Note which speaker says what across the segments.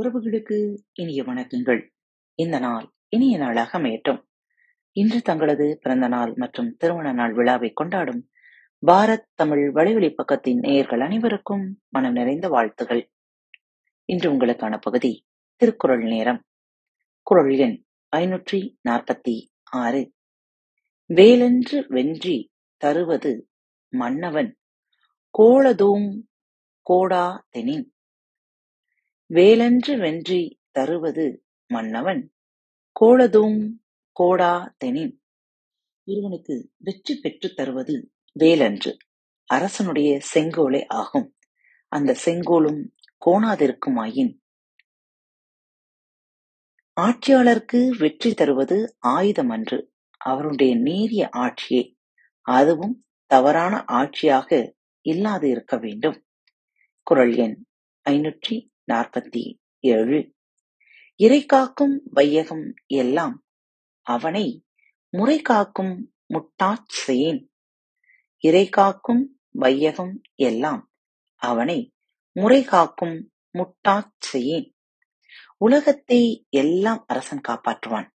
Speaker 1: உறவுகளுக்கு இனிய வணக்கங்கள். இந்த நாள் இனிய நாளாக அமையட்டும். இன்று தங்களது பிறந்த நாள் மற்றும் திருமண நாள் விழாவை கொண்டாடும் பாரத் தமிழ் வலைவழி பக்கத்தின் நேயர்கள் அனைவருக்கும் மனம் நிறைந்த வாழ்த்துகள். இன்று உங்களுக்கான பகுதி திருக்குறள் நேரம். குரல் எண் ஐநூற்றி நாற்பத்தி ஆறு. வேலென்று வென்றி தருவது மன்னவன் கோளதூங் கோடா தெனின். வேலென்று வென்றி தருவது மன்னவன். கோளதூங் கோடா தெனின். ஒருவனுக்கு வெற்றி பெற்றுத் தருவது வேலன்று. அரசனுடைய செங்கோலே ஆகும். அந்த செங்கோலும் கோணாதிருக்குமாயின். ஆட்சியாளருக்கு வெற்றி தருவது ஆயுதம் அன்று அவருடைய நேரிய ஆட்சியே அதுவும் தவறான ஆட்சியாக இல்லாது இருக்க வேண்டும். குரல் எண் ஐநூற்றி நாற்பத்தி ஏழு. இறை காக்கும் வையகம் எல்லாம் அவனை முறை காக்கும் முட்டாச் இறை காக்கும் வையகம் எல்லாம் அவனை முறை காக்கும் முட்டாச் உலகத்தை எல்லாம் அரசன் காப்பாற்றுவான்.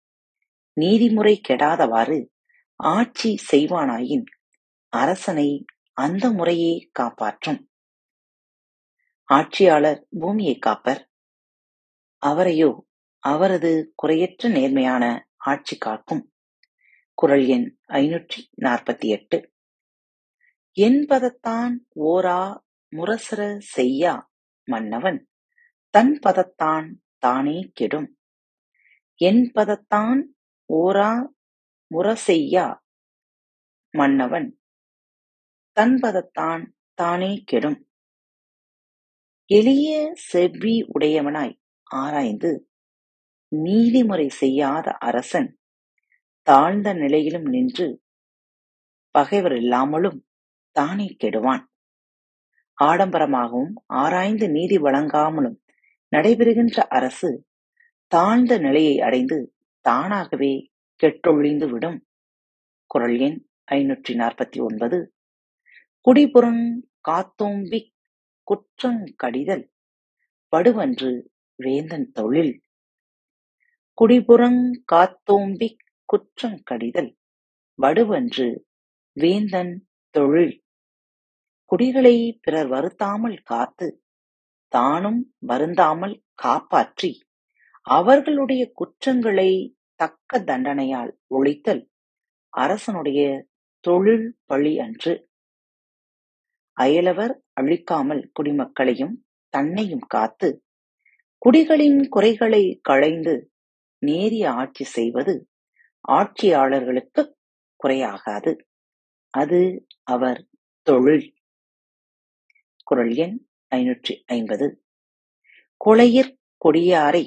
Speaker 1: நீதிமுறை கெடாதவாறு ஆட்சி செய்வானாயின் அரசனை அந்த முறையே காப்பாற்றும். ஆட்சியாளர் பூமியை காப்பர். அவரையோ அவரது குறையற்ற நேர்மையான ஆட்சி காக்கும். குரல் எண் ஐநூற்றி நாற்பத்தி எட்டு. என்பதத்தான் ஓரா முரசர செய்யா மன்னவன். தன் பதத்தான் தானே கெடும். என்பதத்தான் ஓரா முரசெய்யா மன்னவன். தன்பதத்தான் தானே கெடும். எளிய செவ்வி உடையவனாய் ஆராய்ந்து நீதிமுறை செய்யாத அரசன் தாழ்ந்த நிலையிலும் நின்று பகைவர் இல்லாமலும் தானே கெடுவான். ஆடம்பரமாகவும் ஆராய்ந்து நீதி வழங்காமலும் நடைபெறுகின்ற அரசு தாழ்ந்த நிலையை அடைந்து தானாகவே கெட்டொழிந்து விடும். குரல் எண் ஐநூற்றி நாற்பத்தி ஒன்பது. குடிபுறங் காத்தோம்பிக் குற்றங் கடிதல் படுவன்று வேந்தன் தொழில். குடிபுறங் காத்தோம்பிக் குற்றங் கடிதல் வடுவன்று வேந்தன் தொழில். குடிகளை பிறர் வருத்தாமல் காத்து தானும் வருந்தாமல் காப்பாற்றி அவர்களுடைய குற்றங்களை தக்க தண்டனையால் ஒழித்தல் அரசனுடைய தொழில் பழி அன்று. அயலவர் அழிக்காமல் குடிமக்களையும் தன்னையும் காத்து குடிகளின் குறைகளை களைந்து நேரிய ஆட்சி செய்வது ஆட்சியாளர்களுக்கு குறையாகாது. அது அவர் தொழில். குரல் எண் ஐநூற்றி ஐம்பது கொளையிற் கொடியாரை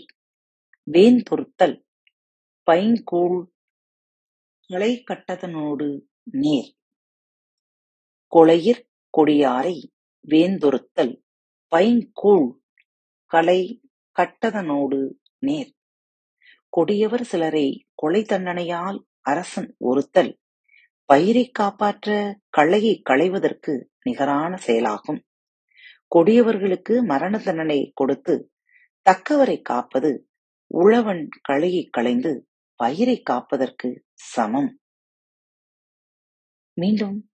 Speaker 1: வேந்தொருத்தல் பைங்கூழ் களை கட்டதனோடு நேர். கொளையிற் கொடியாரை வேந்தொருத்தல் பைங்கூழ் களை கட்டதனோடு நேர். கொடியவர் சிலரை கொலை தண்டனையால் அரசன் ஒருத்தல் பயிரை காப்பாற்ற களையை களைவதற்கு நிகரான செயலாகும். கொடியவர்களுக்கு மரண தண்டனை கொடுத்து தக்கவரை காப்பது உழவன் களையை களைந்து பயிரை காப்பதற்கு சமம். மீண்டும்